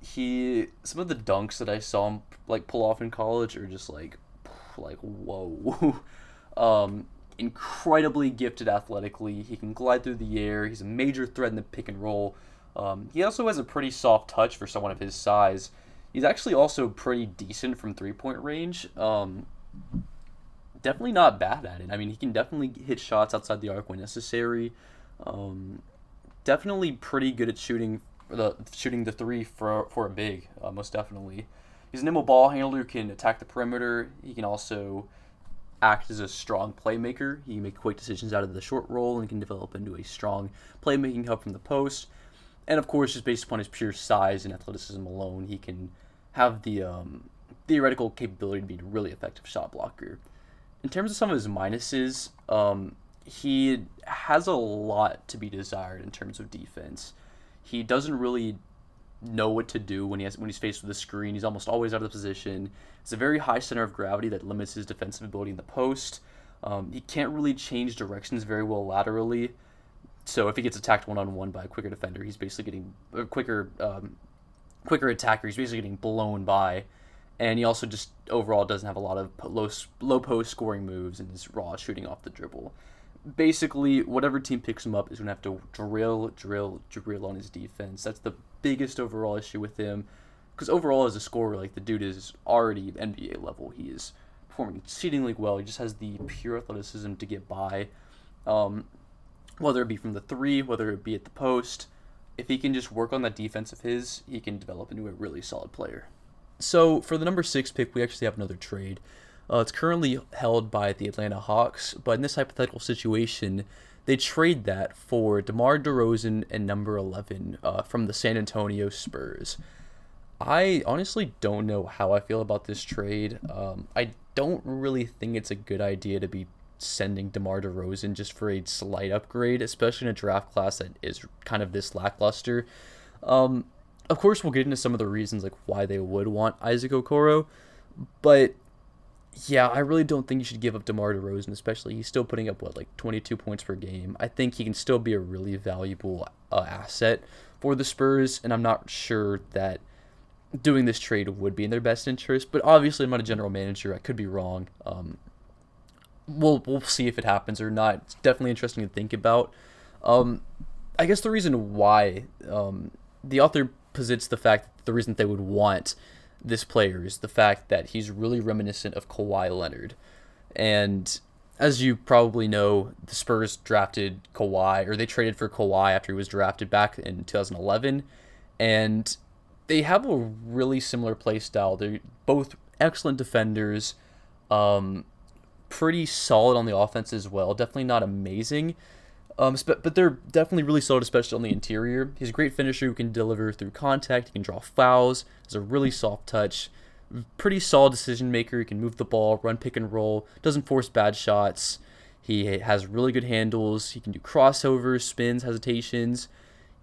A: He some of the dunks that I saw him like pull off in college are just like like whoa. um, incredibly gifted athletically. He can glide through the air. He's a major threat in the pick and roll. Um, he also has a pretty soft touch for someone of his size. He's actually also pretty decent from three point range. Um, definitely not bad at it. I mean, he can definitely hit shots outside the arc when necessary. Um, definitely pretty good at shooting the shooting the three for for a big. Uh, most definitely, he's a nimble ball handler. Can attack the perimeter. He can also act as a strong playmaker. He can make quick decisions out of the short roll and can develop into a strong playmaking hub from the post. And of course, just based upon his pure size and athleticism alone, he can have the um, theoretical capability to be a really effective shot blocker. In terms of some of his minuses, um, he has a lot to be desired in terms of defense. He doesn't really know what to do when he has when he's faced with a screen. He's almost always out of the position. It's a very high center of gravity that limits his defensive ability in the post. Um, he can't really change directions very well laterally. So if he gets attacked one on one by a quicker defender, he's basically getting a quicker um, quicker attacker. He's basically getting blown by, and he also just overall doesn't have a lot of low low post scoring moves and is raw shooting off the dribble. Basically, whatever team picks him up is going to have to drill, drill, drill on his defense. That's the biggest overall issue with him. Because overall, as a scorer, like the dude is already NBA level. He is performing exceedingly well. He just has the pure athleticism to get by. Um, whether it be from the three, whether it be at the post, if he can just work on that defense of his, he can develop into a really solid player. So for the number six pick, we actually have another trade. Uh, it's currently held by the Atlanta Hawks, but in this hypothetical situation, they trade that for DeMar DeRozan and number 11 uh, from the San Antonio Spurs. I honestly don't know how I feel about this trade. Um, I don't really think it's a good idea to be sending DeMar DeRozan just for a slight upgrade, especially in a draft class that is kind of this lackluster. Um, of course, we'll get into some of the reasons like why they would want Isaac Okoro, but yeah, I really don't think you should give up DeMar DeRozan, especially he's still putting up what like 22 points per game. I think he can still be a really valuable uh, asset for the Spurs, and I'm not sure that doing this trade would be in their best interest. But obviously, I'm not a general manager; I could be wrong. Um, we'll we'll see if it happens or not. It's definitely interesting to think about. Um, I guess the reason why um, the author posits the fact that the reason they would want this player is the fact that he's really reminiscent of Kawhi Leonard, and as you probably know, the Spurs drafted Kawhi, or they traded for Kawhi after he was drafted back in 2011, and they have a really similar play style. They're both excellent defenders. Um, pretty solid on the offense as well. Definitely not amazing, um, but they're definitely really solid, especially on the interior. He's a great finisher who can deliver through contact. He can draw fouls. Has a really soft touch. pretty solid decision maker. He can move the ball, run pick and roll, doesn't force bad shots. He has really good handles. He can do crossovers, spins, hesitations.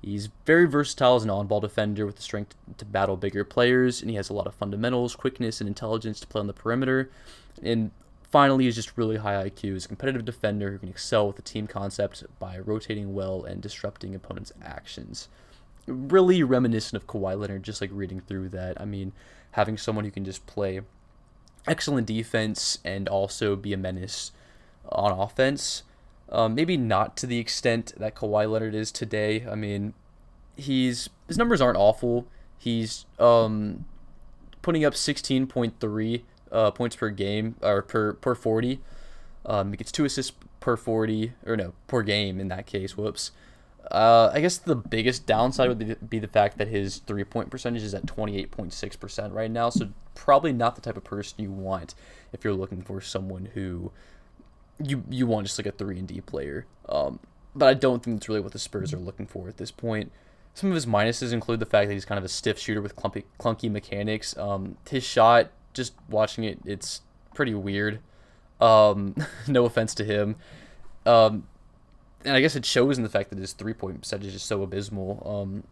A: He's very versatile as an on ball defender with the strength to battle bigger players, and he has a lot of fundamentals, quickness, and intelligence to play on the perimeter. And finally, he's just really high IQ. He's a competitive defender who can excel with the team concept by rotating well and disrupting opponents' actions. Really reminiscent of Kawhi Leonard, just like reading through that. I mean, having someone who can just play excellent defense and also be a menace on offense um, maybe not to the extent that Kawhi Leonard is today. I mean, he's his numbers aren't awful. He's um, putting up 16.3 uh, points per game or per per 40. Um, he gets two assists per 40 or no per game in that case. Whoops. Uh, I guess the biggest downside would be, be the fact that his three point percentage is at 28.6% right now. So, probably not the type of person you want if you're looking for someone who you you want just like a three and D player. Um, but I don't think that's really what the Spurs are looking for at this point. Some of his minuses include the fact that he's kind of a stiff shooter with clumpy, clunky mechanics. Um, his shot, just watching it, it's pretty weird. Um, no offense to him. Um, and I guess it shows in the fact that his three point percentage is just so abysmal. Um,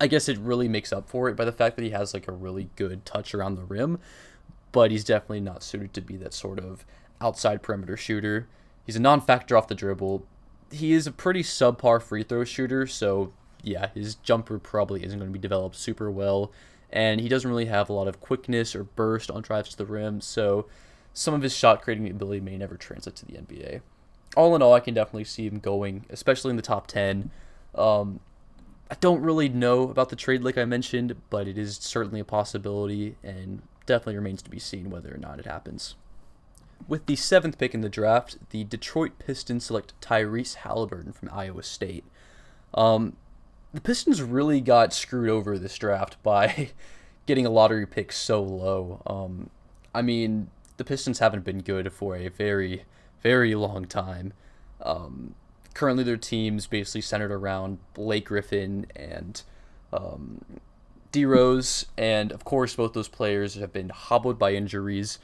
A: I guess it really makes up for it by the fact that he has like a really good touch around the rim, but he's definitely not suited to be that sort of outside perimeter shooter. He's a non-factor off the dribble. He is a pretty subpar free throw shooter, so yeah, his jumper probably isn't going to be developed super well, and he doesn't really have a lot of quickness or burst on drives to the rim, so some of his shot creating ability may never translate to the NBA. All in all, I can definitely see him going, especially in the top 10. Um, I don't really know about the trade like I mentioned, but it is certainly a possibility and definitely remains to be seen whether or not it happens. With the seventh pick in the draft, the Detroit Pistons select Tyrese Halliburton from Iowa State. Um, the Pistons really got screwed over this draft by getting a lottery pick so low. Um, I mean, the Pistons haven't been good for a very, very long time. Um, currently, their team's basically centered around Blake Griffin and um, D Rose, and of course, both those players have been hobbled by injuries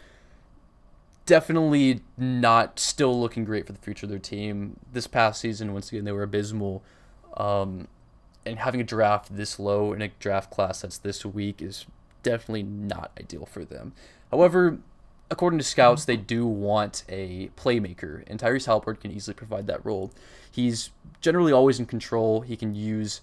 A: definitely not still looking great for the future of their team. This past season, once again, they were abysmal. Um, and having a draft this low in a draft class that's this weak is definitely not ideal for them. However, according to scouts, they do want a playmaker, and Tyrese Halliburton can easily provide that role. He's generally always in control. He can use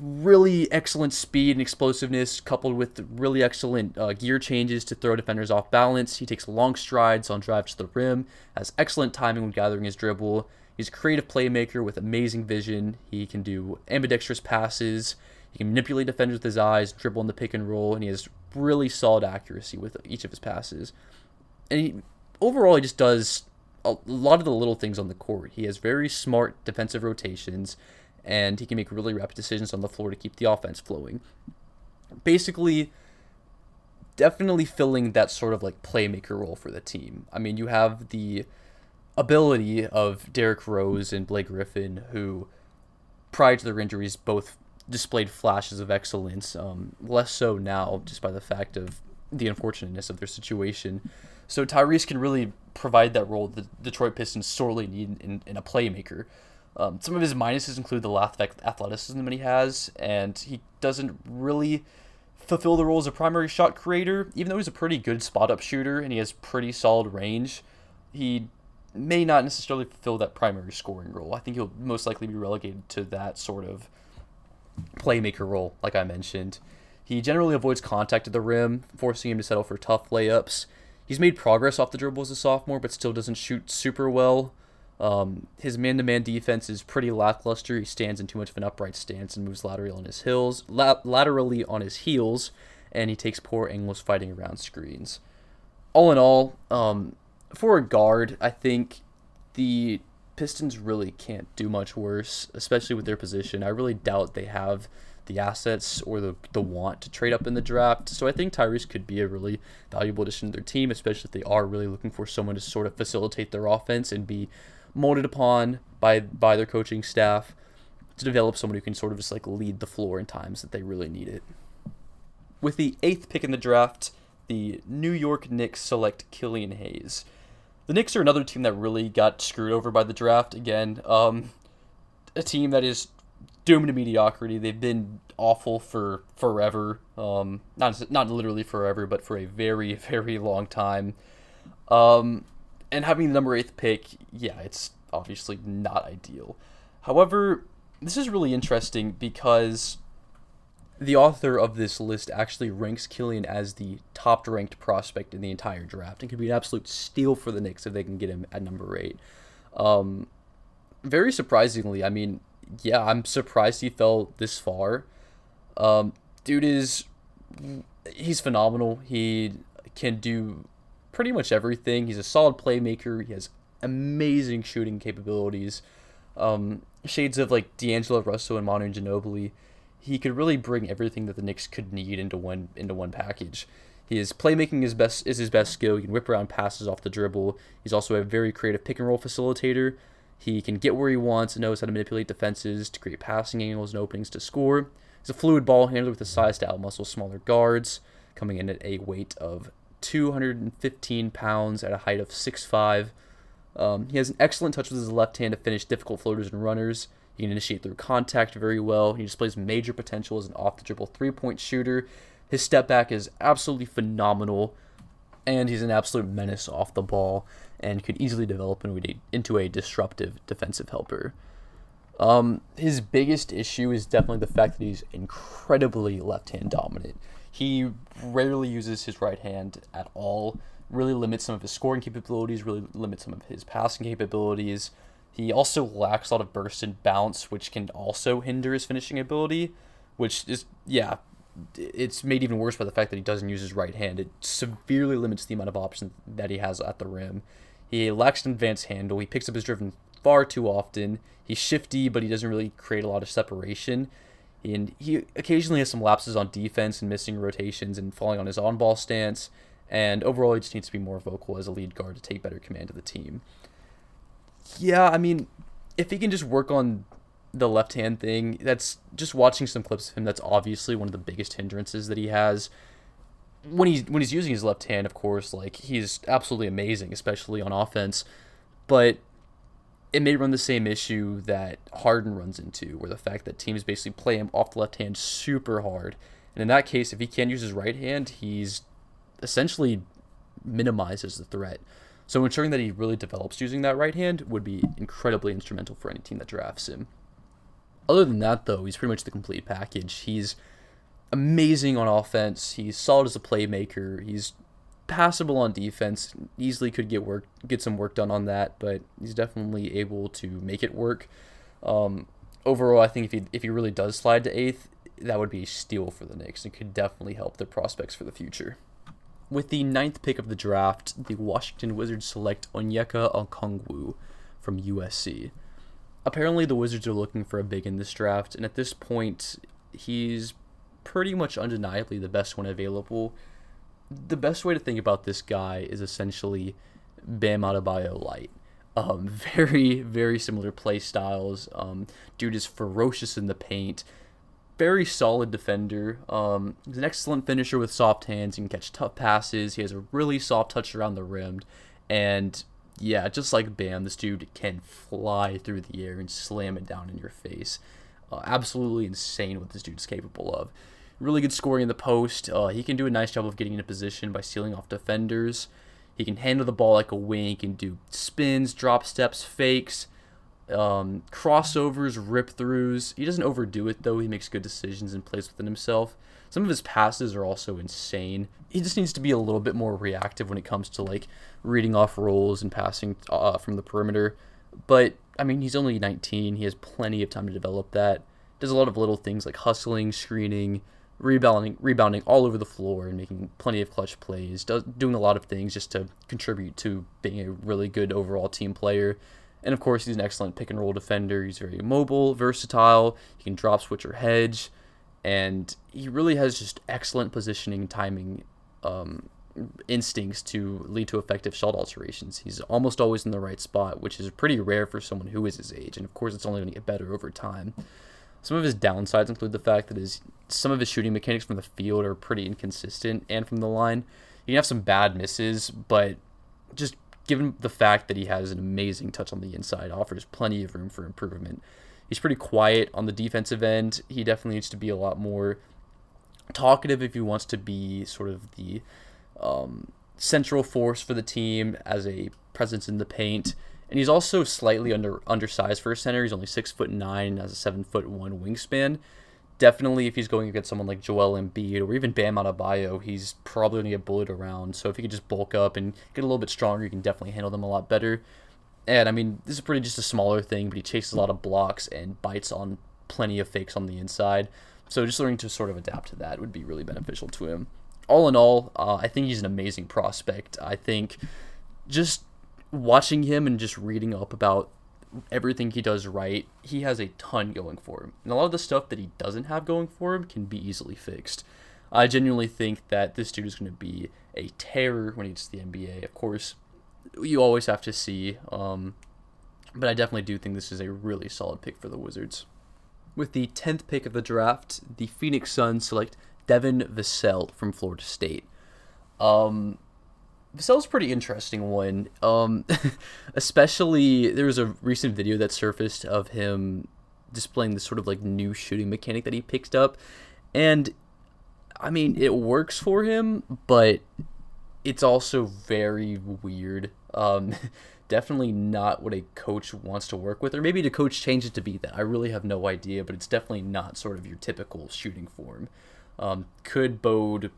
A: really excellent speed and explosiveness coupled with really excellent uh, gear changes to throw defenders off balance. He takes long strides on drives to the rim, has excellent timing when gathering his dribble. He's a creative playmaker with amazing vision. He can do ambidextrous passes. He can manipulate defenders with his eyes, dribble in the pick and roll, and he has really solid accuracy with each of his passes. And he, overall, he just does a lot of the little things on the court. He has very smart defensive rotations and he can make really rapid decisions on the floor to keep the offense flowing. Basically, definitely filling that sort of like playmaker role for the team. I mean, you have the ability of Derrick Rose and Blake Griffin, who prior to their injuries both displayed flashes of excellence. Um, less so now, just by the fact of the unfortunateness of their situation. So Tyrese can really provide that role the Detroit Pistons sorely need in, in a playmaker. Um, some of his minuses include the lack of athleticism that he has, and he doesn't really fulfill the role as a primary shot creator. Even though he's a pretty good spot up shooter and he has pretty solid range, he may not necessarily fulfill that primary scoring role. I think he'll most likely be relegated to that sort of playmaker role, like I mentioned. He generally avoids contact at the rim, forcing him to settle for tough layups. He's made progress off the dribble as a sophomore, but still doesn't shoot super well. Um, his man-to-man defense is pretty lackluster. He stands in too much of an upright stance and moves laterally on his heels, la- laterally on his heels, and he takes poor angles fighting around screens. All in all, um, for a guard, I think the Pistons really can't do much worse, especially with their position. I really doubt they have the assets or the, the want to trade up in the draft. So I think Tyrese could be a really valuable addition to their team, especially if they are really looking for someone to sort of facilitate their offense and be molded upon by by their coaching staff to develop someone who can sort of just like lead the floor in times that they really need it. With the eighth pick in the draft, the New York Knicks select Killian Hayes. The Knicks are another team that really got screwed over by the draft. Again, um, a team that is doomed to mediocrity. They've been awful for forever. Um, not not literally forever, but for a very very long time. Um, and having the number eighth pick, yeah, it's obviously not ideal. However, this is really interesting because the author of this list actually ranks Killian as the top ranked prospect in the entire draft and could be an absolute steal for the Knicks if they can get him at number eight. Um, very surprisingly, I mean, yeah, I'm surprised he fell this far. Um, dude is he's phenomenal. He can do pretty much everything. He's a solid playmaker. He has amazing shooting capabilities. Um, shades of like D'Angelo Russell and Manu Ginobili he could really bring everything that the Knicks could need into one into one package. His playmaking is best is his best skill. He can whip around passes off the dribble. He's also a very creative pick and roll facilitator. He can get where he wants and knows how to manipulate defenses to create passing angles and openings to score. He's a fluid ball handler with a size to outmuscle smaller guards, coming in at a weight of 215 pounds at a height of 6'5". Um, he has an excellent touch with his left hand to finish difficult floaters and runners. He can initiate through contact very well. He displays major potential as an off the dribble three point shooter. His step back is absolutely phenomenal, and he's an absolute menace off the ball and could easily develop into a disruptive defensive helper. Um, his biggest issue is definitely the fact that he's incredibly left hand dominant. He rarely uses his right hand at all, really limits some of his scoring capabilities, really limits some of his passing capabilities. He also lacks a lot of burst and bounce, which can also hinder his finishing ability, which is, yeah, it's made even worse by the fact that he doesn't use his right hand. It severely limits the amount of options that he has at the rim. He lacks an advanced handle. He picks up his driven far too often. He's shifty, but he doesn't really create a lot of separation. And he occasionally has some lapses on defense and missing rotations and falling on his on ball stance. And overall, he just needs to be more vocal as a lead guard to take better command of the team yeah, I mean, if he can just work on the left hand thing, that's just watching some clips of him. That's obviously one of the biggest hindrances that he has. When he's when he's using his left hand, of course, like he's absolutely amazing, especially on offense. But it may run the same issue that Harden runs into, where the fact that teams basically play him off the left hand super hard. And in that case, if he can't use his right hand, he's essentially minimizes the threat. So ensuring that he really develops using that right hand would be incredibly instrumental for any team that drafts him. Other than that, though, he's pretty much the complete package. He's amazing on offense. He's solid as a playmaker. He's passable on defense. Easily could get work, get some work done on that, but he's definitely able to make it work. Um, overall, I think if he if he really does slide to eighth, that would be a steal for the Knicks and could definitely help their prospects for the future. With the ninth pick of the draft, the Washington Wizards select Onyeka Okongwu from USC. Apparently, the Wizards are looking for a big in this draft, and at this point, he's pretty much undeniably the best one available. The best way to think about this guy is essentially Bam Adebayo light. Um, very, very similar play styles. Um, dude is ferocious in the paint, very solid defender. Um, he's an excellent finisher with soft hands. He can catch tough passes. He has a really soft touch around the rim. And yeah, just like Bam, this dude can fly through the air and slam it down in your face. Uh, absolutely insane what this dude's capable of. Really good scoring in the post. Uh, he can do a nice job of getting into position by sealing off defenders. He can handle the ball like a wing. He can do spins, drop steps, fakes um, crossovers, rip throughs. He doesn't overdo it though. He makes good decisions and plays within himself. Some of his passes are also insane. He just needs to be a little bit more reactive when it comes to like reading off rolls and passing uh, from the perimeter. But I mean, he's only 19. He has plenty of time to develop that. Does a lot of little things like hustling, screening, rebounding, rebounding all over the floor, and making plenty of clutch plays. Does doing a lot of things just to contribute to being a really good overall team player. And of course, he's an excellent pick and roll defender. He's very mobile, versatile. He can drop, switch, or hedge. And he really has just excellent positioning, timing, um, instincts to lead to effective shot alterations. He's almost always in the right spot, which is pretty rare for someone who is his age. And of course, it's only going to get better over time. Some of his downsides include the fact that his some of his shooting mechanics from the field are pretty inconsistent, and from the line, He can have some bad misses, but just given the fact that he has an amazing touch on the inside, offers plenty of room for improvement. He's pretty quiet on the defensive end. He definitely needs to be a lot more talkative if he wants to be sort of the um, central force for the team as a presence in the paint. And he's also slightly under undersized for a center. He's only six foot nine, has a seven foot one wingspan. Definitely, if he's going against someone like Joel Embiid or even Bam Adebayo, he's probably going to get bullied around. So if he could just bulk up and get a little bit stronger, he can definitely handle them a lot better. And I mean, this is pretty just a smaller thing, but he chases a lot of blocks and bites on plenty of fakes on the inside. So just learning to sort of adapt to that would be really beneficial to him. All in all, uh, I think he's an amazing prospect. I think just watching him and just reading up about everything he does right, he has a ton going for him. And a lot of the stuff that he doesn't have going for him can be easily fixed. I genuinely think that this dude is going to be a terror when he gets to the NBA. Of course, you always have to see, um, but I definitely do think this is a really solid pick for the Wizards. With the 10th pick of the draft, the Phoenix Suns select Devin Vassell from Florida State. Um, Vassell's a pretty interesting one. Um, especially there was a recent video that surfaced of him displaying this sort of like new shooting mechanic that he picked up, and I mean it works for him, but it's also very weird. Um, definitely not what a coach wants to work with, or maybe the coach changed it to be that. I really have no idea, but it's definitely not sort of your typical shooting form. Um, could bode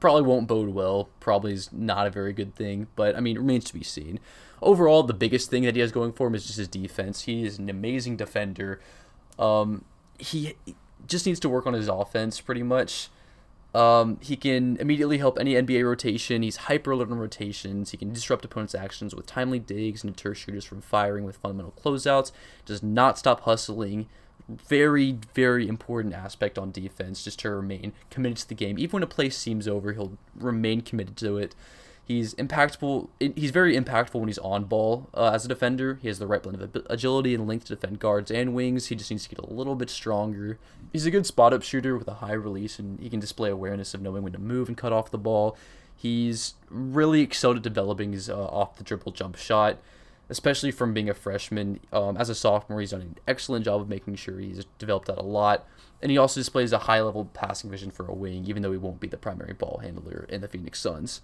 A: probably won't bode well. Probably is not a very good thing, but I mean, it remains to be seen. Overall, the biggest thing that he has going for him is just his defense. He is an amazing defender. Um, he just needs to work on his offense pretty much. Um, he can immediately help any NBA rotation. He's hyper alert on rotations. He can disrupt opponents' actions with timely digs and deter shooters from firing with fundamental closeouts. Does not stop hustling very, very important aspect on defense just to remain committed to the game. Even when a play seems over, he'll remain committed to it. He's impactful. He's very impactful when he's on ball uh, as a defender. He has the right blend of agility and length to defend guards and wings. He just needs to get a little bit stronger. He's a good spot up shooter with a high release, and he can display awareness of knowing when to move and cut off the ball. He's really excelled at developing his uh, off the dribble jump shot especially from being a freshman. Um, as a sophomore, he's done an excellent job of making sure he's developed that a lot. And he also displays a high level passing vision for a wing, even though he won't be the primary ball handler in the Phoenix Suns.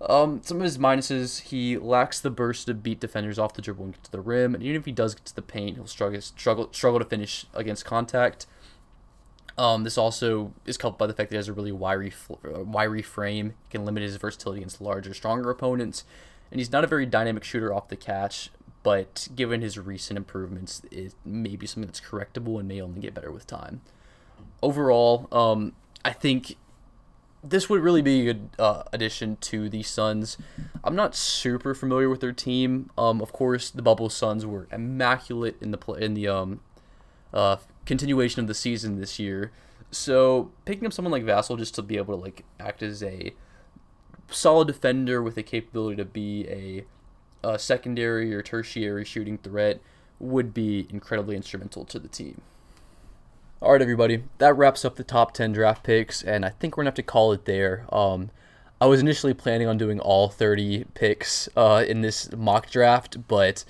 A: Um, some of his minuses, he lacks the burst to beat defenders off the dribble and get to the rim. And even if he does get to the paint, he'll struggle struggle struggle to finish against contact. Um, this also is coupled by the fact that he has a really wiry, uh, wiry frame. He can limit his versatility against larger, stronger opponents, and he's not a very dynamic shooter off the catch, but given his recent improvements, it may be something that's correctable and may only get better with time. Overall, um, I think this would really be a good uh, addition to the Suns. I'm not super familiar with their team. Um, of course, the Bubble Suns were immaculate in the play, in the um, uh, continuation of the season this year. So picking up someone like Vassell just to be able to like act as a solid defender with the capability to be a, a secondary or tertiary shooting threat would be incredibly instrumental to the team. All right, everybody, that wraps up the top 10 draft picks, and I think we're going to have to call it there. Um, I was initially planning on doing all 30 picks uh, in this mock draft, but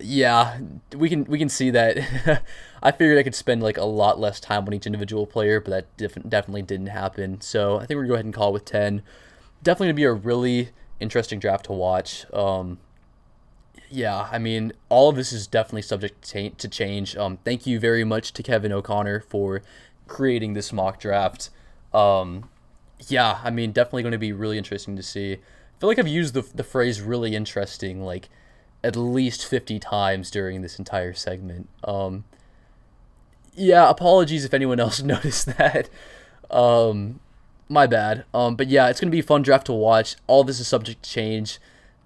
A: yeah, we can we can see that. I figured I could spend like a lot less time on each individual player, but that def- definitely didn't happen. So I think we're gonna go ahead and call it with 10 definitely gonna be a really interesting draft to watch. Um, yeah, I mean, all of this is definitely subject to change. Um, thank you very much to Kevin O'Connor for creating this mock draft. Um, yeah, I mean, definitely going to be really interesting to see. I feel like I've used the, the phrase really interesting like at least 50 times during this entire segment. Um, yeah, apologies if anyone else noticed that. Um, my bad. Um, but yeah, it's gonna be a fun draft to watch. All this is subject to change.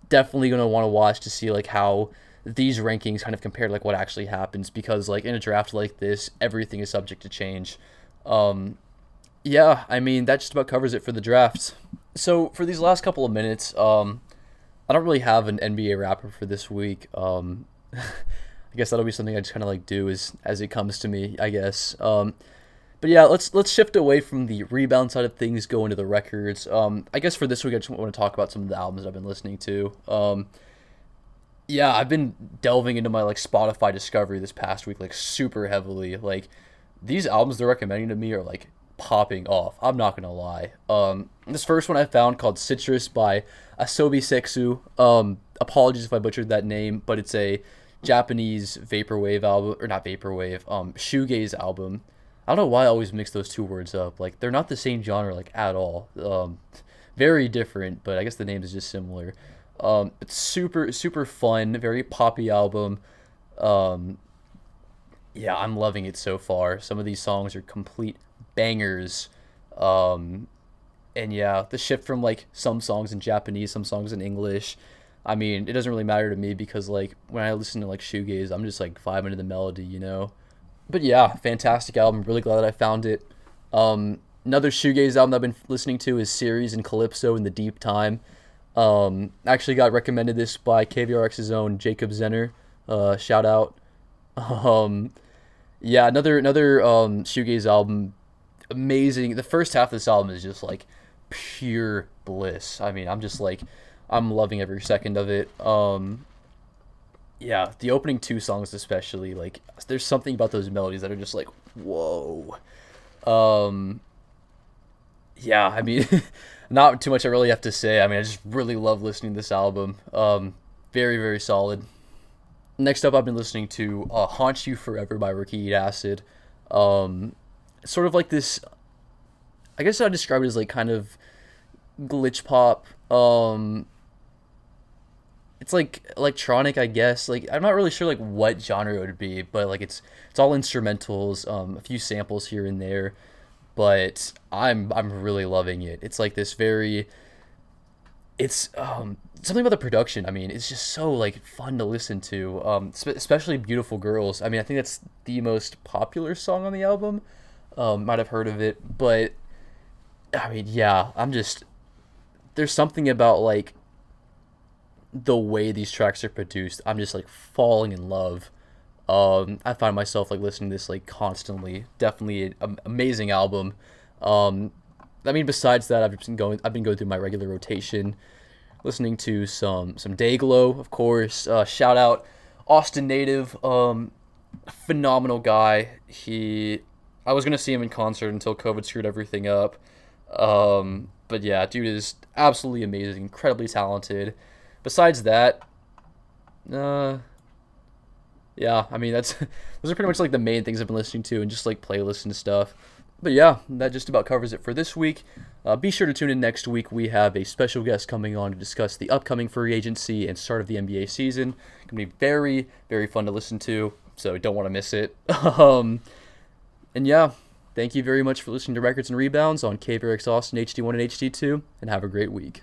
A: Definitely gonna want to watch to see like how these rankings kind of compare to like what actually happens because like in a draft like this, everything is subject to change. Um, yeah, I mean that just about covers it for the draft. So for these last couple of minutes, um, I don't really have an NBA wrapper for this week. Um, I guess that'll be something I just kind of like do as as it comes to me. I guess. Um, but yeah, let's let's shift away from the rebound side of things, go into the records. Um, I guess for this week, I just want to talk about some of the albums I've been listening to. Um, yeah, I've been delving into my like Spotify discovery this past week like super heavily. Like these albums they're recommending to me are like popping off. I'm not gonna lie. Um, this first one I found called Citrus by Asobi Seksu. Um, apologies if I butchered that name, but it's a Japanese vaporwave album or not vaporwave, um, shoegaze album. I don't know why I always mix those two words up. Like they're not the same genre like at all. Um, very different, but I guess the name is just similar. Um, it's super super fun, very poppy album. Um, yeah, I'm loving it so far. Some of these songs are complete bangers. Um, and yeah, the shift from like some songs in Japanese, some songs in English. I mean, it doesn't really matter to me because like when I listen to like shoegaze, I'm just like vibing to the melody, you know. But yeah, fantastic album. Really glad that I found it. Um, another shoegaze album I've been listening to is Series and Calypso in the Deep Time. Um, actually got recommended this by KVRX's own Jacob Zenner. Uh, shout out. Um, yeah, another another um, shoegaze album. Amazing. The first half of this album is just like pure bliss. I mean, I'm just like I'm loving every second of it. Um, yeah, the opening two songs especially like there's something about those melodies that are just like whoa. Um, yeah, I mean. not too much I really have to say. I mean, I just really love listening to this album. Um, very, very solid. Next up, I've been listening to uh, "Haunt You Forever" by Ricky Eat Acid. Um, sort of like this. I guess I'd describe it as like kind of glitch pop. Um, it's like electronic, I guess. Like I'm not really sure like what genre it would be, but like it's it's all instrumentals, um, a few samples here and there but I'm I'm really loving it. It's like this very it's um something about the production. I mean, it's just so like fun to listen to. Um especially Beautiful Girls. I mean, I think that's the most popular song on the album. Um might have heard of it, but I mean, yeah, I'm just there's something about like the way these tracks are produced. I'm just like falling in love um, I find myself like listening to this like constantly. Definitely an amazing album. Um, I mean, besides that, I've been going. I've been going through my regular rotation, listening to some some Dayglow, of course. Uh, shout out Austin native, um, phenomenal guy. He, I was gonna see him in concert until COVID screwed everything up. Um, but yeah, dude is absolutely amazing, incredibly talented. Besides that, uh, yeah, I mean that's those are pretty much like the main things I've been listening to and just like playlists and stuff. But yeah, that just about covers it for this week. Uh, be sure to tune in next week. We have a special guest coming on to discuss the upcoming free agency and start of the NBA season. It's gonna be very, very fun to listen to, so don't want to miss it. um, and yeah, thank you very much for listening to Records and Rebounds on KVRX Austin HD1 and HD2, and have a great week.